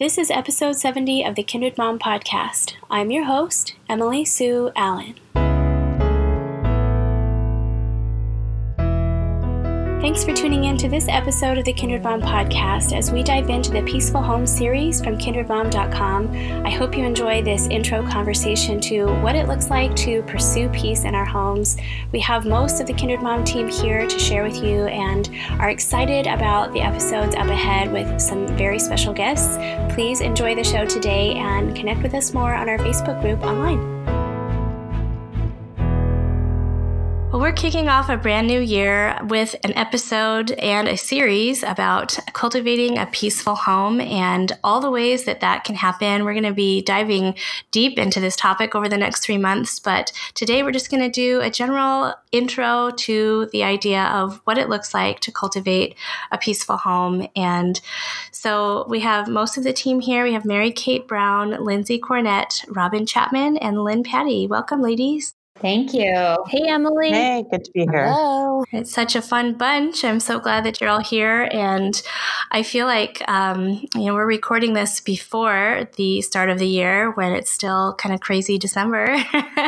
This is episode 70 of the Kindred Mom podcast. I'm your host, Emily Sue Allen. Thanks for tuning in to this episode of the Kindred Mom podcast as we dive into the Peaceful Home series from kindredmom.com. I hope you enjoy this intro conversation to what it looks like to pursue peace in our homes. We have most of the Kindred Mom team here to share with you and are excited about the episodes up ahead with some very special guests. Please enjoy the show today and connect with us more on our Facebook group online. We're kicking off a brand new year with an episode and a series about cultivating a peaceful home and all the ways that that can happen. We're going to be diving deep into this topic over the next three months, but today we're just going to do a general intro to the idea of what it looks like to cultivate a peaceful home. And so we have most of the team here. We have Mary Kate Brown, Lindsey Cornett, Robin Chapman, and Lynne Patti. Welcome, ladies. Thank you. Hey, Emily. Hey, good to be here. Hello. It's such a fun bunch. I'm so glad that you're all here. And I feel like, um, you know, we're recording this before the start of the year when it's still kind of crazy December.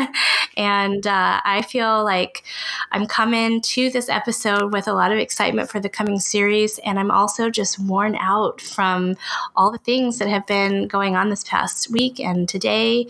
and uh, I feel like I'm coming to this episode with a lot of excitement for the coming series. And I'm also just worn out from all the things that have been going on this past week and today.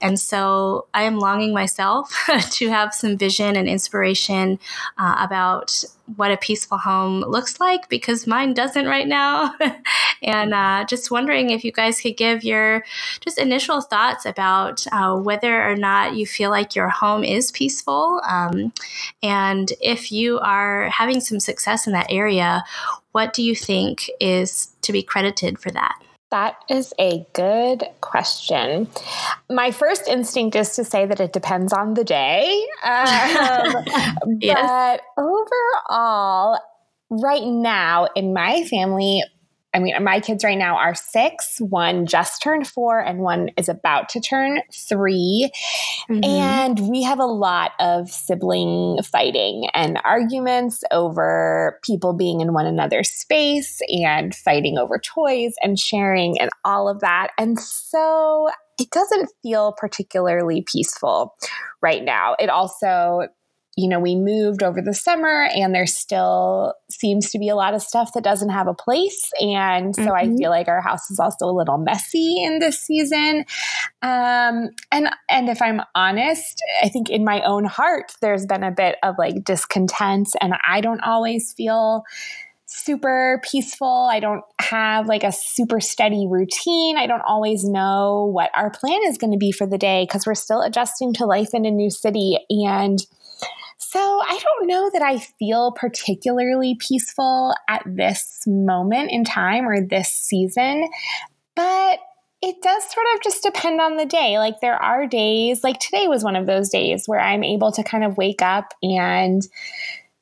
And so I am longing myself to have some vision and inspiration uh, about what a peaceful home looks like because mine doesn't right now. and uh, just wondering if you guys could give your just initial thoughts about uh, whether or not you feel like your home is peaceful. Um, and if you are having some success in that area, what do you think is to be credited for that? That is a good question. My first instinct is to say that it depends on the day. Um, yes. But overall, right now in my family, I mean, my kids right now are six. One just turned four, and one is about to turn 3 mm-hmm. And we have a lot of sibling fighting and arguments over people being in one another's space and fighting over toys and sharing and all of that. And so it doesn't feel particularly peaceful right now. It also you know, we moved over the summer and there still seems to be a lot of stuff that doesn't have a place. And so mm-hmm. I feel like our house is also a little messy in this season. Um, and, and if I'm honest, I think in my own heart, there's been a bit of like discontent and I don't always feel super peaceful. I don't have like a super steady routine. I don't always know what our plan is going to be for the day because we're still adjusting to life in a new city. And so I don't know that I feel particularly peaceful at this moment in time or this season, but it does sort of just depend on the day. Like there are days, like today was one of those days where I'm able to kind of wake up and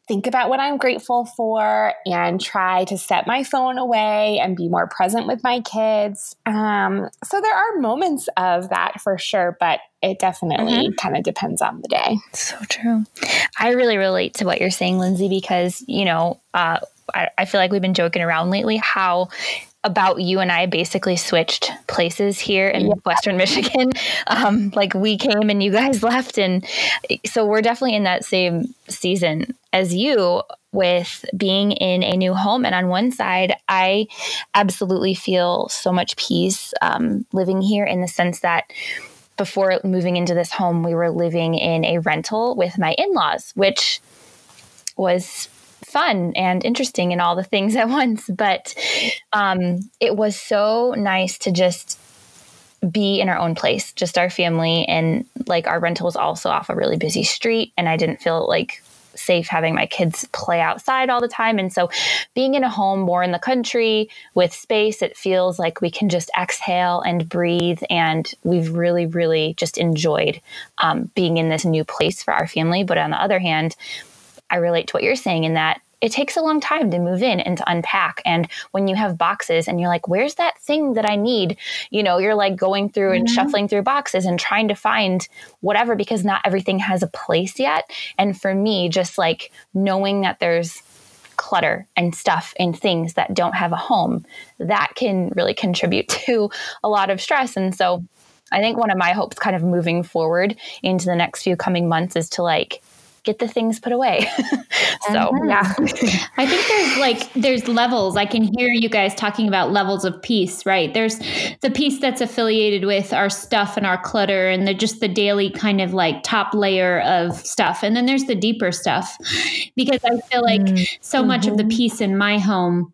think about what I'm grateful for and try to set my phone away and be more present with my kids. Um, so there are moments of that for sure, but it definitely mm-hmm. kind of depends on the day. So true. I really relate to what you're saying, Lindsey, because, you know, uh, I, I feel like we've been joking around lately how about you and I basically switched places here in yeah. Western Michigan. Um, like we came and you guys left. And so we're definitely in that same season as you with being in a new home. And on one side, I absolutely feel so much peace um, living here in the sense that before moving into this home, we were living in a rental with my in laws, which was fun and interesting and all the things at once. But um, it was so nice to just be in our own place, just our family. And like our rental was also off a really busy street. And I didn't feel like safe having my kids play outside all the time. And so being in a home more in the country with space, it feels like we can just exhale and breathe. And we've really, really just enjoyed um, being in this new place for our family. But on the other hand, I relate to what you're saying in that it takes a long time to move in and to unpack. And when you have boxes and you're like, where's that thing that I need? You know, you're like going through and mm-hmm. shuffling through boxes and trying to find whatever because not everything has a place yet. And for me, just like knowing that there's clutter and stuff and things that don't have a home, that can really contribute to a lot of stress. And so I think one of my hopes kind of moving forward into the next few coming months is to like get the things put away. so mm-hmm. yeah. I think there's like there's levels. I can hear you guys talking about levels of peace, right? There's the peace that's affiliated with our stuff and our clutter and the just the daily kind of like top layer of stuff. And then there's the deeper stuff. Because I feel like mm-hmm. so much of the mm-hmm. peace in my home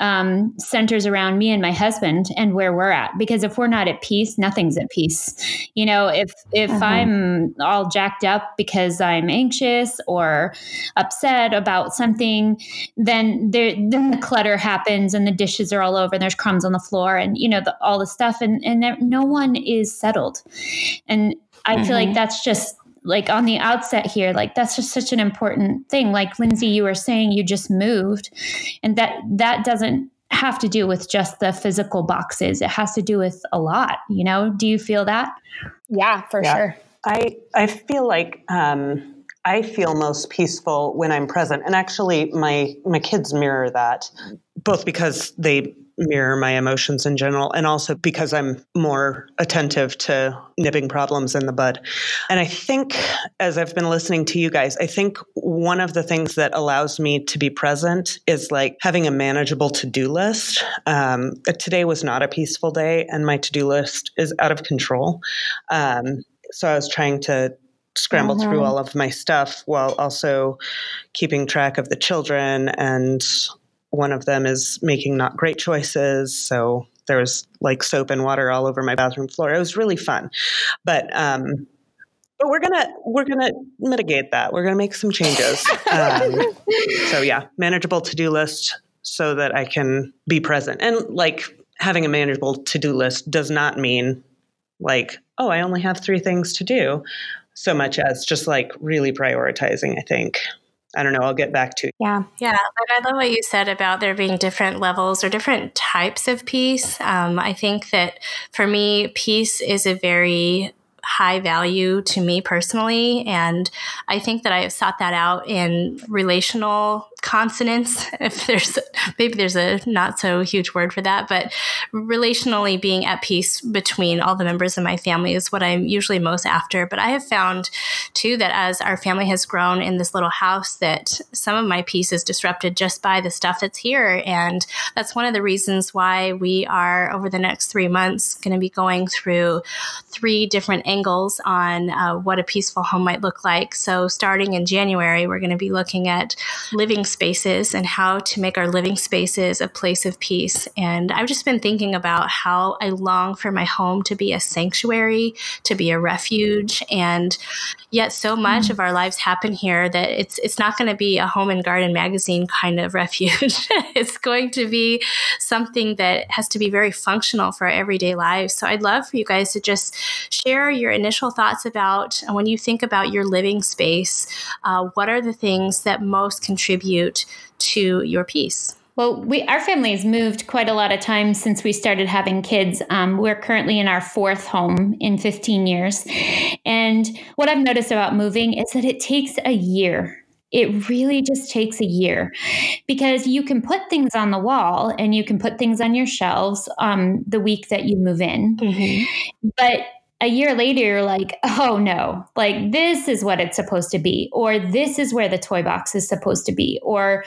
um, centers around me and my husband and where we're at. Because if we're not at peace, nothing's at peace. You know, if if uh-huh. I'm all jacked up because I'm anxious or upset about something, then there then the clutter happens and the dishes are all over and there's crumbs on the floor and you know the, all the stuff and and no one is settled. And I mm-hmm. feel like mm-hmm. that's just like on the outset here like that's just such an important thing. Like lindsey you were saying you just moved and that that doesn't have to do with just the physical boxes. It has to do with a lot you know? Do you feel that? Yeah for yeah. sure. I i feel like um I feel most peaceful when I'm present. And actually my my kids mirror that both because they mirror my emotions in general, and also because I'm more attentive to nipping problems in the bud. And I think, as I've been listening to you guys, I think one of the things that allows me to be present is like having a manageable to do list. Um, today was not a peaceful day, and my to do list is out of control. Um, so I was trying to scramble mm-hmm. through all of my stuff while also keeping track of the children and one of them is making not great choices. So there was like soap and water all over my bathroom floor. It was really fun, but um, but we're gonna we're gonna mitigate that. We're gonna make some changes. Um, so yeah, manageable to do list so that I can be present. And like having a manageable to do list does not mean like oh I only have three things to do, so much as just like really prioritizing. I think. I don't know. I'll get back to. You. Yeah. Yeah. And I love what you said about there being different levels or different types of peace. Um, I think that for me, peace is a very high value to me personally. And I think that I have sought that out in relational consonance if there's maybe there's a not so huge word for that but relationally being at peace between all the members of my family is what i'm usually most after. But i have found too that as our family has grown in this little house that some of my peace is disrupted just by the stuff that's here. And that's one of the reasons why we are over the next three months going to be going through three different angles on uh, what a peaceful home might look like. So starting in january we're going to be looking at living spaces and how to make our living spaces a place of peace. And I've just been thinking about how I long for my home to be a sanctuary, to be a refuge, and yet so much mm. of our lives happen here that it's it's not going to be a home and garden magazine kind of refuge. it's going to be something that has to be very functional for our everyday lives. So I'd love for you guys to just share your initial thoughts about when you think about your living space, uh, what are the things that most contribute to your peace? Well, we our family has moved quite a lot of times since we started having kids. Um, we're currently in our fourth home in 15 years, and what I've noticed about moving is that it takes a year it really just takes a year because you can put things on the wall and you can put things on your shelves um, the week that you move in. Mm-hmm. But a year later you're like oh no like this is what it's supposed to be or this is where the toy box is supposed to be or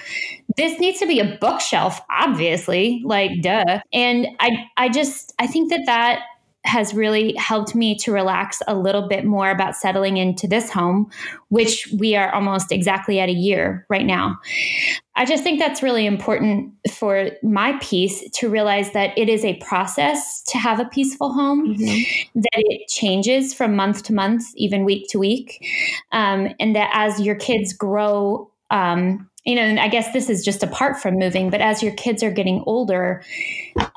this needs to be a bookshelf obviously like duh. And i i just i think that that has really helped me to relax a little bit more about settling into this home, which we are almost exactly at a year right now. I just think that's really important for my peace to realize that it is a process to have a peaceful home, mm-hmm. that it changes from month to month, even week to week, um, and that as your kids grow, um, you know, and I guess this is just apart from moving, but as your kids are getting older,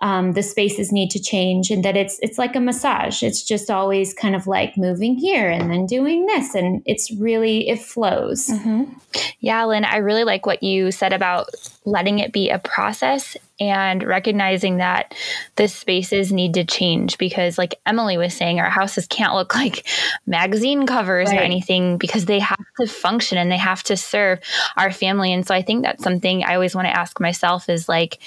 um, the spaces need to change, and that it's it's like a massage. It's just always kind of like moving here and then doing this, and it's really it flows. Mm-hmm. Yeah, Lynne, I really like what you said about letting it be a process and recognizing that the spaces need to change because like Emily was saying our houses can't look like magazine covers right. or anything because they have to function and they have to serve our family and so I think that's something I always want to ask myself is like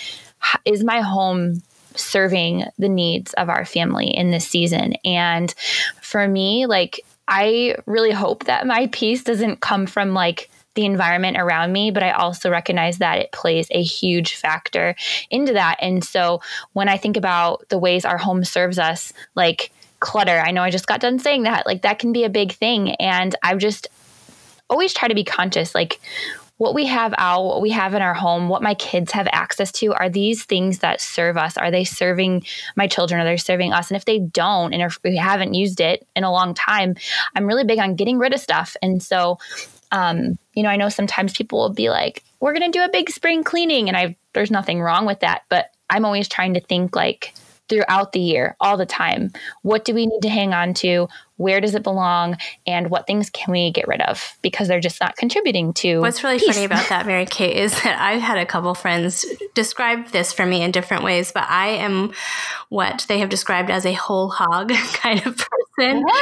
is my home serving the needs of our family in this season and for me like I really hope that my peace doesn't come from like the environment around me, but I also recognize that it plays a huge factor into that. And so when I think about the ways our home serves us, like clutter, I know I just got done saying that, like that can be a big thing. And I've just always try to be conscious, like, what we have out, what we have in our home, what my kids have access to, are these things that serve us? Are they serving my children? Are they serving us? And if they don't, and if we haven't used it in a long time, I'm really big on getting rid of stuff. And so um, you know, I know sometimes people will be like, we're going to do a big spring cleaning. And I, there's nothing wrong with that. But I'm always trying to think like throughout the year, all the time, what do we need to hang on to? Where does it belong and what things can we get rid of? Because they're just not contributing to what's really peace. funny about that mary kate is that i've had a couple friends describe this for me in different ways but i am what they have described as a whole hog kind of person.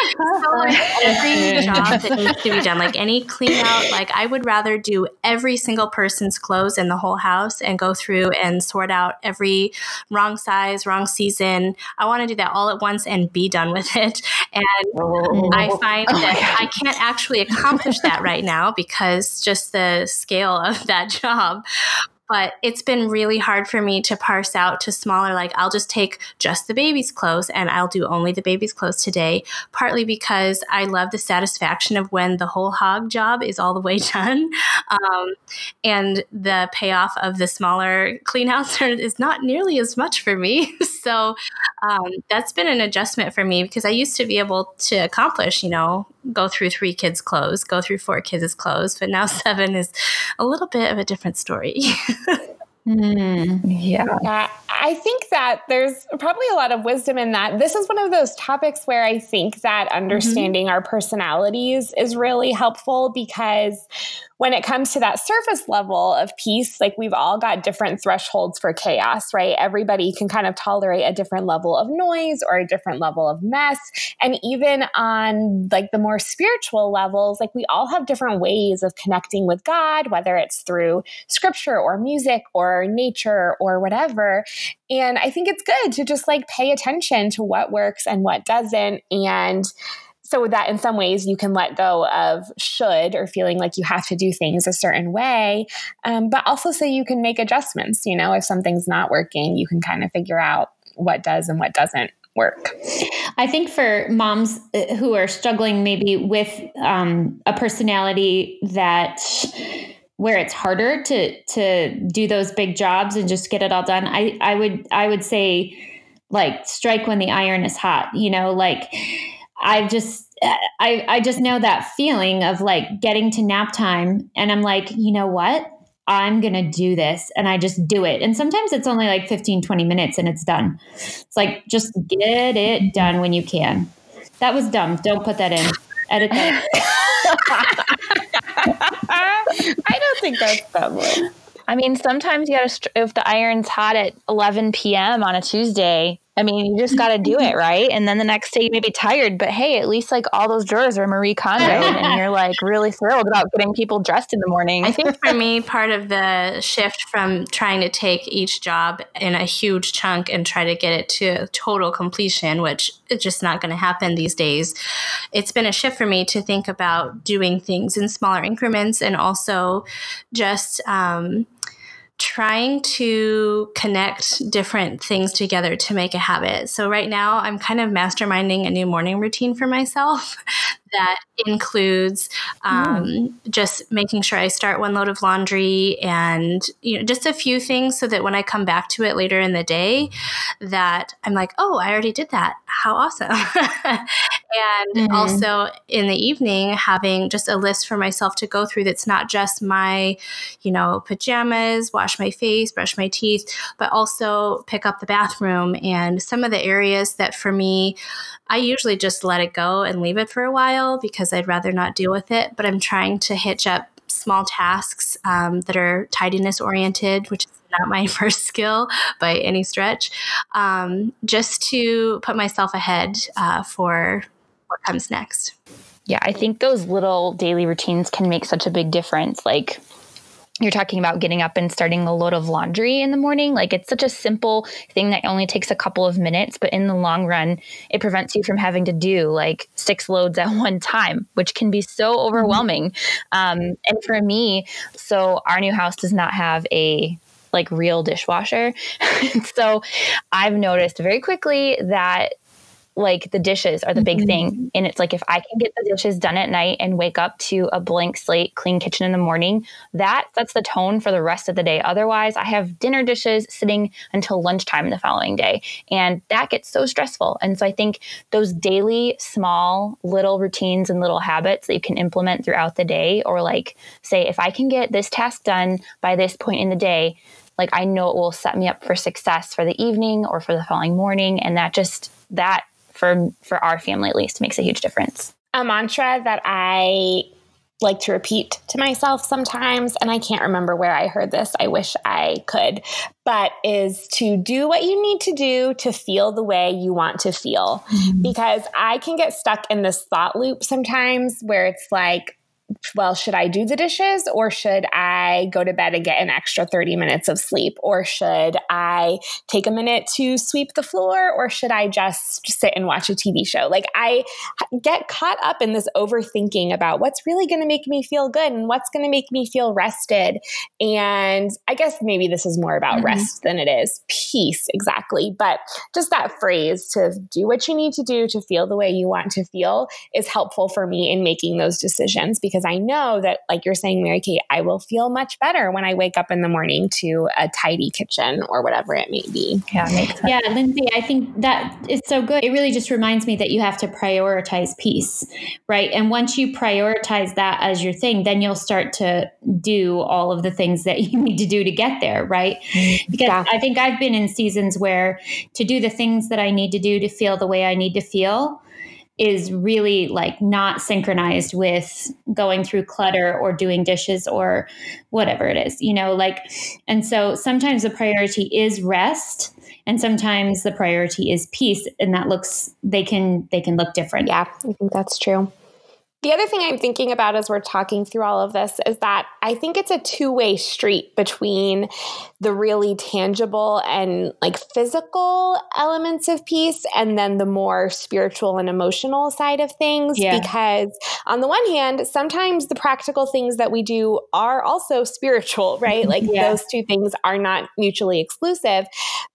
So like every job that needs to be done like any clean out like i would rather do every single person's clothes in the whole house and go through and sort out every wrong size wrong season. I want to do that all at once and be done with it. And I oh. find oh that I can't actually accomplish that right now because just the scale of that job but it's been really hard for me to parse out to smaller like i'll just take just the baby's clothes and i'll do only the baby's clothes today partly because i love the satisfaction of when the whole hog job is all the way done um, and the payoff of the smaller clean house is not nearly as much for me. So um, that's been an adjustment for me because i used to be able to accomplish you know go through three kids' clothes, go through four kids' clothes, but now seven is a little bit of a different story. mm, yeah. Uh, I think that there's probably a lot of wisdom in that. This is one of those topics where I think that mm-hmm. understanding mm-hmm. our personalities is really helpful because when it comes to that surface level of peace, like we've all got different thresholds for chaos, right? Everybody can kind of tolerate a different level of noise or a different level of mess. And even on like the more spiritual levels, like we all have different ways of connecting with God, whether it's through scripture or music or nature or whatever. And I think it's good to just like pay attention to what works and what doesn't. And so that in some ways you can let go of should or feeling like you have to do things a certain way. Um, but also so you can make adjustments you know if something's not working you can kind of figure out what does and what doesn't work. I think for moms uh, who are struggling maybe with um, a personality that where it's harder to to do those big jobs and just get it all done i i would i would say like strike when the iron is hot you know like I just uh, I I just know that feeling of like getting to nap time and I'm like, you know what? I'm going to do this and I just do it. And sometimes it's only like 15 20 minutes and it's done. It's like just get it done when you can. That was dumb. Don't put that in. Edit that. I don't think that's dumb. I mean, sometimes you got to, if the iron's hot at 11 p.m. on a Tuesday, I mean, you just got to do it, right? And then the next day you may be tired, but hey, at least like all those drawers are Marie Kondo and you're like really thrilled about getting people dressed in the morning. I think for me, part of the shift from trying to take each job in a huge chunk and try to get it to total completion, which is just not going to happen these days, it's been a shift for me to think about doing things in smaller increments and also just, um, trying to connect different things together to make a habit. So, right now, I'm kind of masterminding a new morning routine for myself that includes um, mm. just making sure I start one load of laundry and you know just a few things so that when I come back to it later in the day, that I'm like, oh, I already did that. How awesome! and mm also in the evening, having just a list for myself to go through that's not just my, you know, pajamas, wash my face, brush my teeth, but also pick up the bathroom and some of the areas that for me I usually just let it go and leave it for a while because I'd rather not deal with it. But I'm trying to hitch up small tasks um, that are tidiness oriented, which is not my first skill by any stretch. Um, just to put myself ahead uh, for what comes next. Yeah, I think those little daily routines can make such a big difference. Like, you're talking about getting up and starting a load of laundry in the morning. Like it's such a simple thing that only takes a couple of minutes, but in the long run, it prevents you from having to do like six loads at one time, which can be so mm-hmm. overwhelming. Um, and for me, so our new house does not have a like real dishwasher. so I've noticed very quickly that like the dishes are the big mm-hmm. thing. And it's like if I can get the dishes done at night and wake up to a blank slate, clean kitchen in the morning, that sets the tone for the rest of the day. Otherwise, I have dinner dishes sitting until lunchtime the following day. And that gets so stressful. And so I think those daily, small, little routines and little habits that you can implement throughout the day, or like say, if I can get this task done by this point in the day, like I know it will set me up for success for the evening or for the following morning. And that just, that for for our family at least makes a huge difference. A mantra that I like to repeat to myself sometimes, and I can't remember where I heard this. I wish I could, but is to do what you need to do to feel the way you want to feel. Mm-hmm. Because I can get stuck in this thought loop sometimes where it's like, well, should I do the dishes or should I go to bed and get an extra 30 minutes of sleep? Or should I take a minute to sweep the floor or should I just sit and watch a TV show? Like I get caught up in this overthinking about what's really going to make me feel good and what's going to make me feel rested. And I guess maybe this is more about mm-hmm. rest than it is peace, exactly. But just that phrase to do what you need to do to feel the way you want to feel is helpful for me in making those decisions because I know that, like you're saying, Mary Kate, I will feel much better when I wake up in the morning to a tidy kitchen or whatever it may be. Yeah, yeah, Lindsey, I think that is so good. It really just reminds me that you have to prioritize peace, right? And once you prioritize that as your thing, then you'll start to do all of the things that you need to do to get there, right? Mm-hmm. Because yeah. I think I've been in seasons where to do the things that I need to do to feel the way I need to feel is really like not synchronized with going through clutter or doing dishes or whatever it is, you know, like, and so sometimes the priority is rest and sometimes the priority is peace and that looks they can they can look different. Yeah i think that's true the other thing I'm thinking about as we're talking through all of this is that I think it's a two way street between the really tangible and like physical elements of peace and then the more spiritual and emotional side of things. Yeah. Because on the one hand, sometimes the practical things that we do are also spiritual, right? Like yeah. those two things are not mutually exclusive.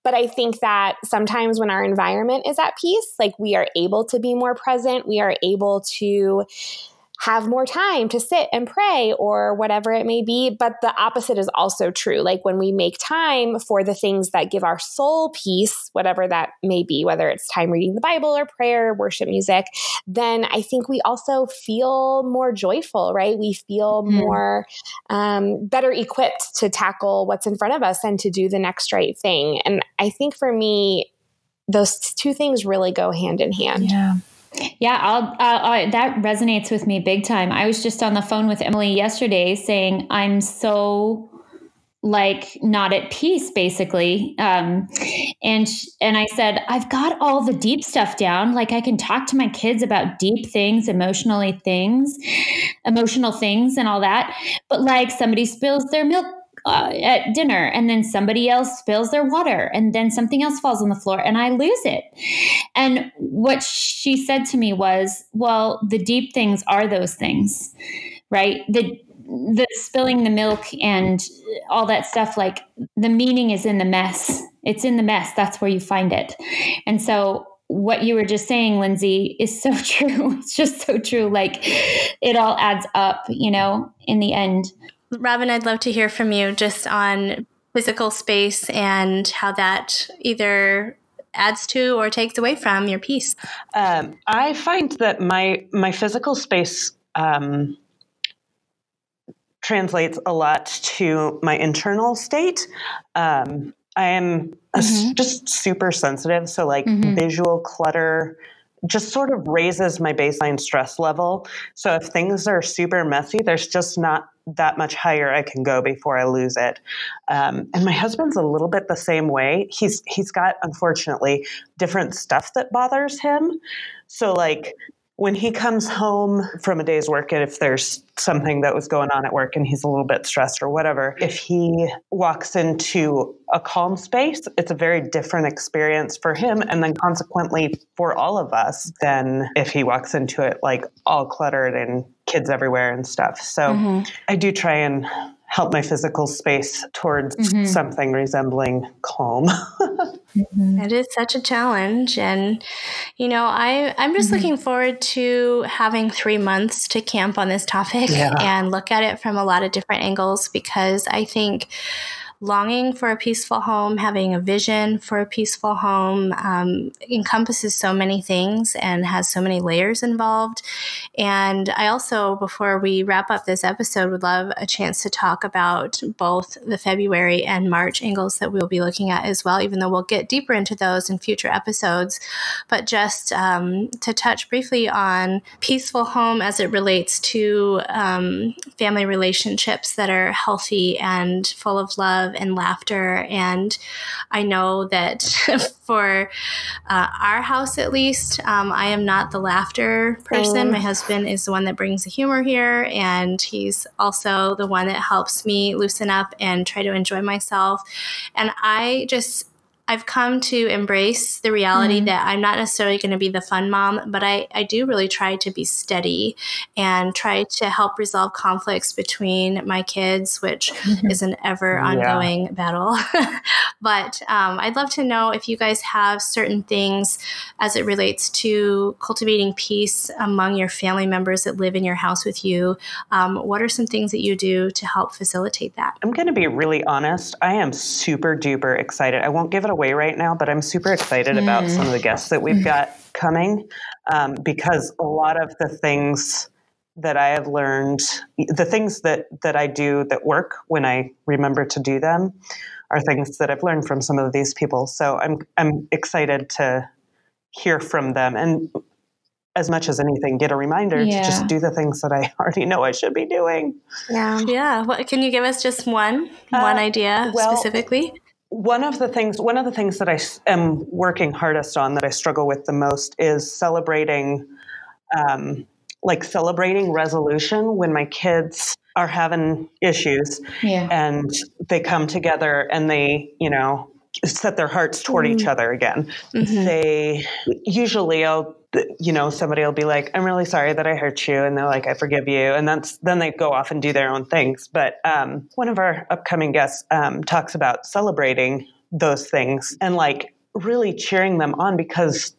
But I think that sometimes when our environment is at peace, like we are able to be more present, we are able to have more time to sit and pray or whatever it may be. But the opposite is also true. Like when we make time for the things that give our soul peace, whatever that may be, whether it's time reading the Bible or prayer, worship music, then I think we also feel more joyful, right? We feel mm-hmm. more um, better equipped to tackle what's in front of us and to do the next right thing. And I think for me, those two things really go hand in hand. Yeah. Yeah, I'll, uh, that resonates with me big time. I was just on the phone with Emily yesterday saying I'm so like not at peace basically um and and i said i've got all the deep stuff down like i can talk to my kids about deep things emotionally things emotional things and all that but like somebody spills their milk uh, at dinner and then somebody else spills their water and then something else falls on the floor and I lose it. And what she said to me was, well, the deep things are those things, right? The the spilling the milk and all that stuff like the meaning is in the mess. It's in the mess. That's where you find it. And so what you were just saying, Lindsey, is so true. It's just so true. Like it all adds up, you know, in the end. Robin, I'd love to hear from you just on physical space and how that either adds to or takes away from your peace. Um, I find that my my physical space um, translates a lot to my internal state. Um, I am mm-hmm. just super sensitive, so like mm-hmm. visual clutter just sort of raises my baseline stress level. So if things are super messy, there's just not that much higher I can go before I lose it. Um, and my husband's a little bit the same way. He's he's got unfortunately different stuff that bothers him. So like when he comes home from a day's work and if there's something that was going on at work and he's a little bit stressed or whatever if he walks into a calm space it's a very different experience for him and then consequently for all of us than if he walks into it like all cluttered and kids everywhere and stuff so mm-hmm. i do try and help my physical space towards mm-hmm. something resembling calm. mm-hmm. It is such a challenge. And, you know, I, I'm just mm-hmm. looking forward to having three months to camp on this topic yeah. and look at it from a lot of different angles because I think longing for a peaceful home, having a vision for a peaceful home um, encompasses so many things and has so many layers involved. And I also, before we wrap up this episode, would love a chance to talk about both the February and March angles that we'll be looking at as well, even though we'll get deeper into those in future episodes. But just um, to touch briefly on peaceful home as it relates to um, family relationships that are healthy and full of love love and laughter. And I know that for uh, our house, at least, um, I am not the laughter person. My husband is the one that brings the humor here, and he's also the one that helps me loosen up and try to enjoy myself. And I just I've come to embrace the reality mm-hmm. that I'm not necessarily going to be the fun mom, but I, I do really try to be steady and try to help resolve conflicts between my kids, which mm-hmm. is an ever ongoing yeah. battle. but um, I'd love to know if you guys have certain things as it relates to cultivating peace among your family members that live in your house with you. Um, what are some things that you do to help facilitate that? I'm going to be really honest. I am super duper excited. I won't give it away right now, but I'm super excited mm. about some of the guests that we've got coming um, because a lot of the things that I have learned, the things that that I do that work when I remember to do them, are things that I've learned from some of these people. So I'm I'm excited to hear from them and as much as anything get a reminder yeah. to just do the things that I already know I should be doing. Yeah. Yeah. What, can you give us just one uh, one idea well, specifically? One of the things one of the things that I am working hardest on that I struggle with the most is celebrating um, like celebrating resolution when my kids are having issues yeah. and they come together and they you know set their hearts toward mm-hmm. each other again mm-hmm. they usually i'll you know, somebody will be like, I'm really sorry that I hurt you. And they're like, I forgive you. And that's, then they go off and do their own things. But um, one of our upcoming guests um, talks about celebrating those things and like really cheering them on because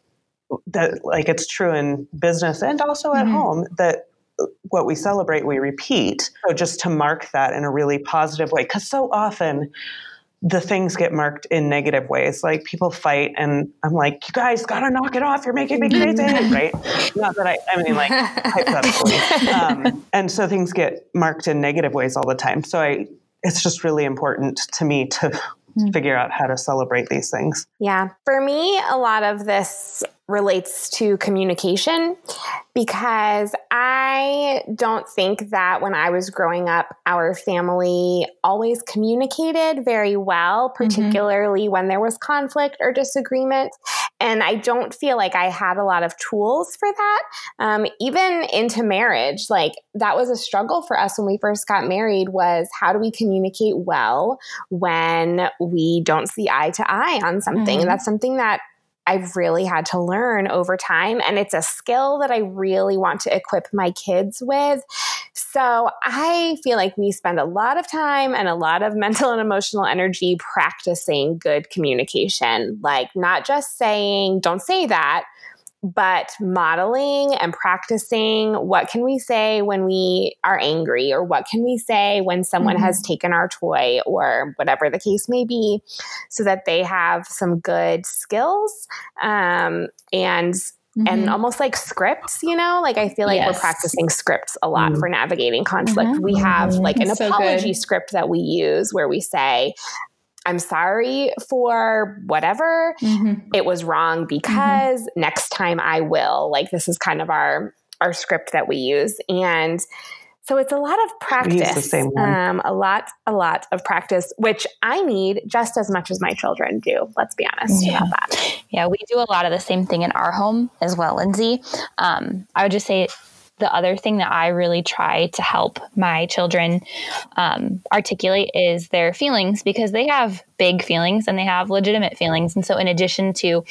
that like it's true in business and also at mm-hmm. home that what we celebrate, we repeat. So just to mark that in a really positive way. Cause so often, the things get marked in negative ways. Like people fight, and I'm like, you guys gotta knock it off. You're making me crazy, right? Not that I, I mean, like hypothetically. Um, and so things get marked in negative ways all the time. So I, it's just really important to me to. Figure out how to celebrate these things. Yeah. For me, a lot of this relates to communication because I don't think that when I was growing up, our family always communicated very well, mm-hmm. particularly mm-hmm. when there was conflict or disagreement. And I don't feel like I had a lot of tools for that. Um, even into marriage, like that was a struggle for us when we first got married was how do we communicate well when we don't see eye to eye on something? Mm-hmm. that's something that I've really had to learn over time. And it's a skill that I really want to equip my kids with. So I feel like we spend a lot of time and a lot of mental and emotional energy practicing good communication, like not just saying, don't say that, but modeling and practicing what can we say when we are angry or what can we say when someone mm-hmm. has taken our toy or whatever the case may be so that they have some good skills um, and Mm-hmm. and almost like scripts, you know, like I feel like yes. we're practicing scripts a lot mm-hmm. for navigating conflict. Mm-hmm. We have like an so apology script that we use where we say, I'm sorry for whatever. Mm-hmm. It was wrong because mm-hmm. next time I will. Like this is kind of our our script that we use. And so it's a lot of practice. Um, a lot, a lot of practice, which I need just as much as my children do. Let's be honest yeah. about that. Yeah, we do a lot of the same thing in our home as well, Lindsey. Um, I would just say the other thing that I really try to help my children um, articulate is their feelings because they have big feelings and they have legitimate feelings. And so, in addition to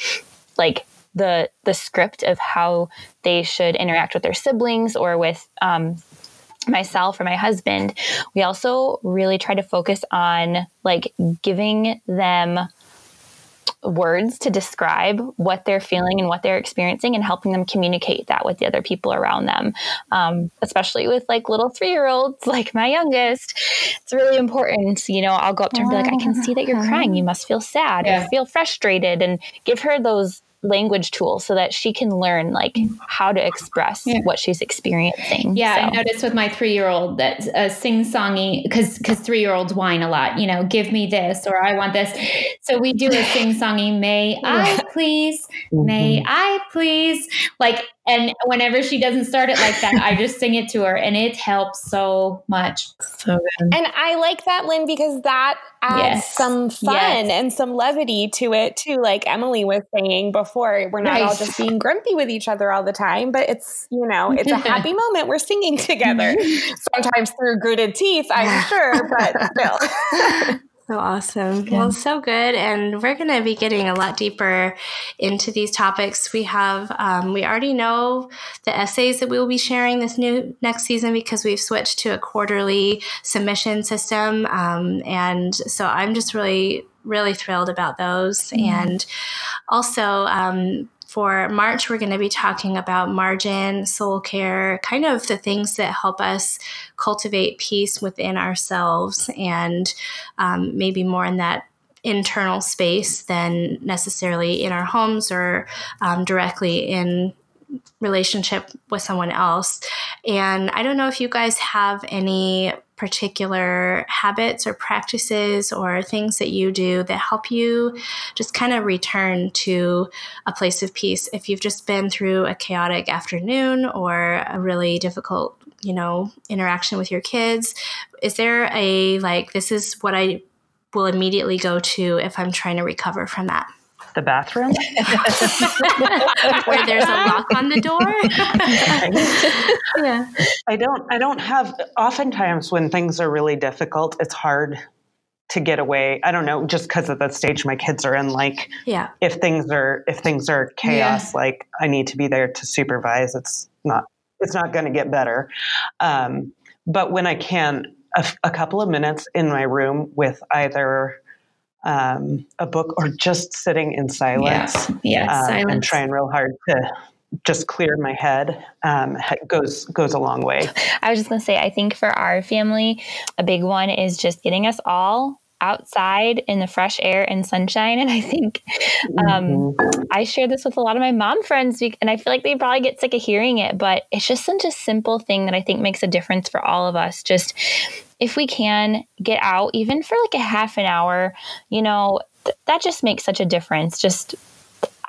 like the the script of how they should interact with their siblings or with um, myself or my husband, we also really try to focus on like giving them words to describe what they're feeling and what they're experiencing and helping them communicate that with the other people around them um, especially with like little three-year-olds like my youngest it's really important you know i'll go up to her and be like i can see that you're crying you must feel sad yeah. or feel frustrated and give her those language tool so that she can learn like how to express yeah. what she's experiencing. Yeah, so. I noticed with my three year old that uh, sing songy because because three year olds whine a lot. You know, give me this or I want this. So we do a sing songy. May I please? Mm-hmm. May I please? Like and whenever she doesn't start it like that, I just sing it to her and it helps so much. So good. And I like that, Lynne, because that adds yes. some fun yes. and some levity to it too. Like Emily was saying before, we're not right. all just being grumpy with each other all the time, but it's, you know, it's a happy moment. We're singing together. Mm-hmm. Sometimes through gritted teeth, I'm sure, but still. So awesome. Yeah. Well, so good. And we're going to be getting a lot deeper into these topics. We have, um, we already know the essays that we will be sharing this new next season because we've switched to a quarterly submission system. Um, and so I'm just really, really thrilled about those. Mm-hmm. And also, um, for March, we're going to be talking about margin, soul care, kind of the things that help us cultivate peace within ourselves and um, maybe more in that internal space than necessarily in our homes or um, directly in relationship with someone else. And I don't know if you guys have any particular habits or practices or things that you do that help you just kind of return to a place of peace if you've just been through a chaotic afternoon or a really difficult you know interaction with your kids is there a like this is what i will immediately go to if i'm trying to recover from that the bathroom. Where there's a lock on the door? Yeah. I don't i don't have oftentimes when things are really difficult it's hard to get away. I don't know just because of the stage my kids are in like yeah. if things are if things are chaos yeah. like i need to be there to supervise. It's not it's not going to get better. Um, but when i can a, a couple of minutes in my room with either um, a book or just sitting in silence. Yeah, yeah um, silence. And trying real hard to just clear my head um, goes goes a long way. I was just gonna say, I think for our family, a big one is just getting us all outside in the fresh air and sunshine. And I think um, mm-hmm. I share this with a lot of my mom friends, and I feel like they probably get sick of hearing it, but it's just such a simple thing that I think makes a difference for all of us. Just if we can get out, even for like a half an hour, you know, th- that just makes such a difference. Just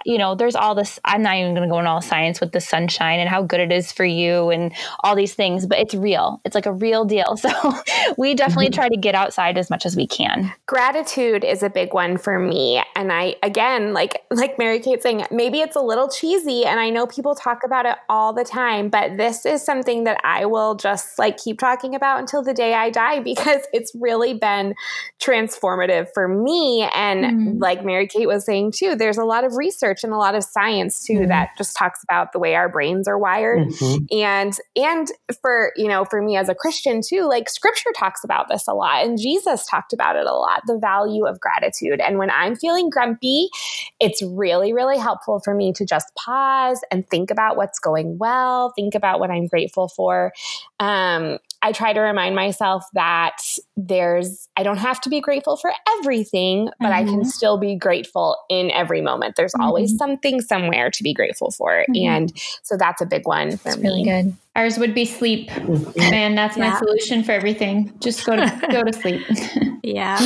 you know, there's all this. I'm not even going to go into all science with the sunshine and how good it is for you and all these things, but it's real. It's like a real deal. So we definitely mm-hmm. try to get outside as much as we can. Gratitude is a big one for me. And I, again, like, like Mary Kate saying, maybe it's a little cheesy. And I know people talk about it all the time, but this is something that I will just like keep talking about until the day I die because it's really been transformative for me. And mm-hmm. like Mary Kate was saying too, there's a lot of research research and a lot of science too mm-hmm. that just talks about the way our brains are wired mm-hmm. and and for you know for me as a christian too like scripture talks about this a lot and jesus talked about it a lot the value of gratitude and when i'm feeling grumpy it's really really helpful for me to just pause and think about what's going well think about what i'm grateful for um, I try to remind myself that there's, I don't have to be grateful for everything, but mm-hmm. I can mm-hmm. still be grateful in every moment. There's mm-hmm. always something somewhere to be grateful for. Mm-hmm. And so that's a big one for that's me. Really good. Ours would be sleep. Mm-hmm. Man, that's yeah. my solution for everything. Just go to go to sleep. yeah.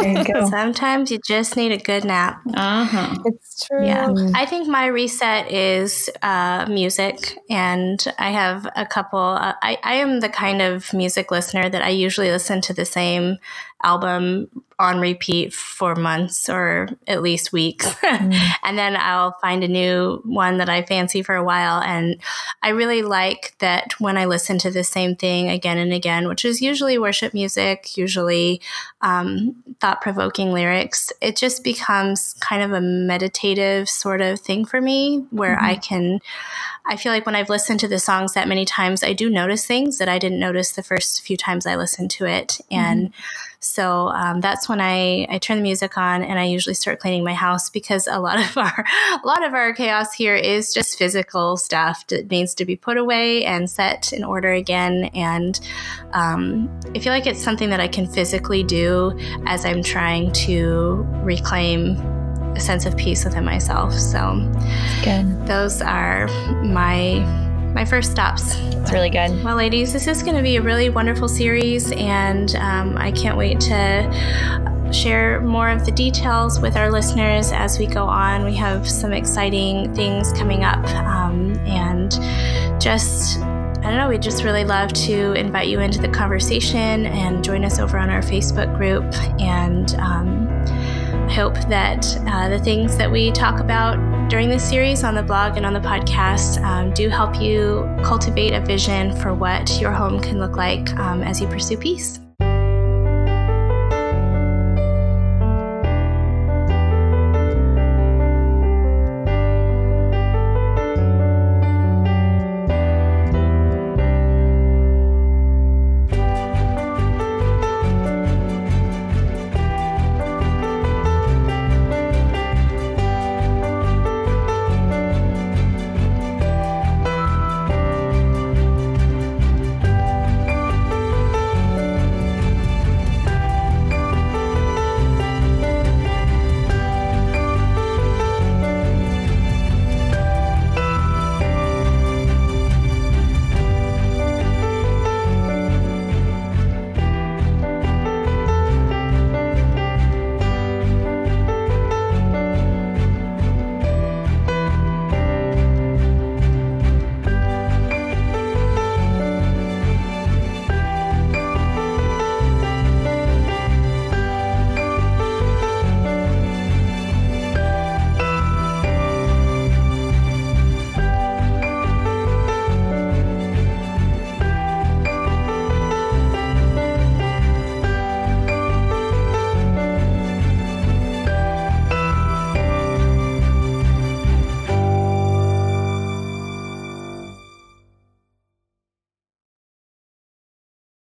You Sometimes you just need a good nap. Uh-huh. It's true. Yeah. I think my reset is uh, music, and I have a couple. Uh, I, I am the kind of music listener that I usually listen to the same album on repeat for months or at least weeks. Mm. and then I'll find a new one that I fancy for a while. And I really like that when I listen to the same thing again and again, which is usually worship music, usually um, thought provoking lyrics, it just becomes kind of a meditative sort of thing for me where mm-hmm. I can. I feel like when I've listened to the songs that many times, I do notice things that I didn't notice the first few times I listened to it. And mm-hmm so um, that's when I, I turn the music on and I usually start cleaning my house because a lot of our a lot of our chaos here is just physical stuff that needs to be put away and set in order again. And um, I feel like it's something that I can physically do as I'm trying to reclaim a sense of peace within myself. So good. Those are my my first stops. It's really good. Well, ladies, this is going to be a really wonderful series, and um, I can't wait to share more of the details with our listeners as we go on. We have some exciting things coming up, um, and just I don't know, we'd just really love to invite you into the conversation and join us over on our Facebook group. And um, hope that uh, the things that we talk about during this series on the blog and on the podcast um, do help you cultivate a vision for what your home can look like um, as you pursue peace.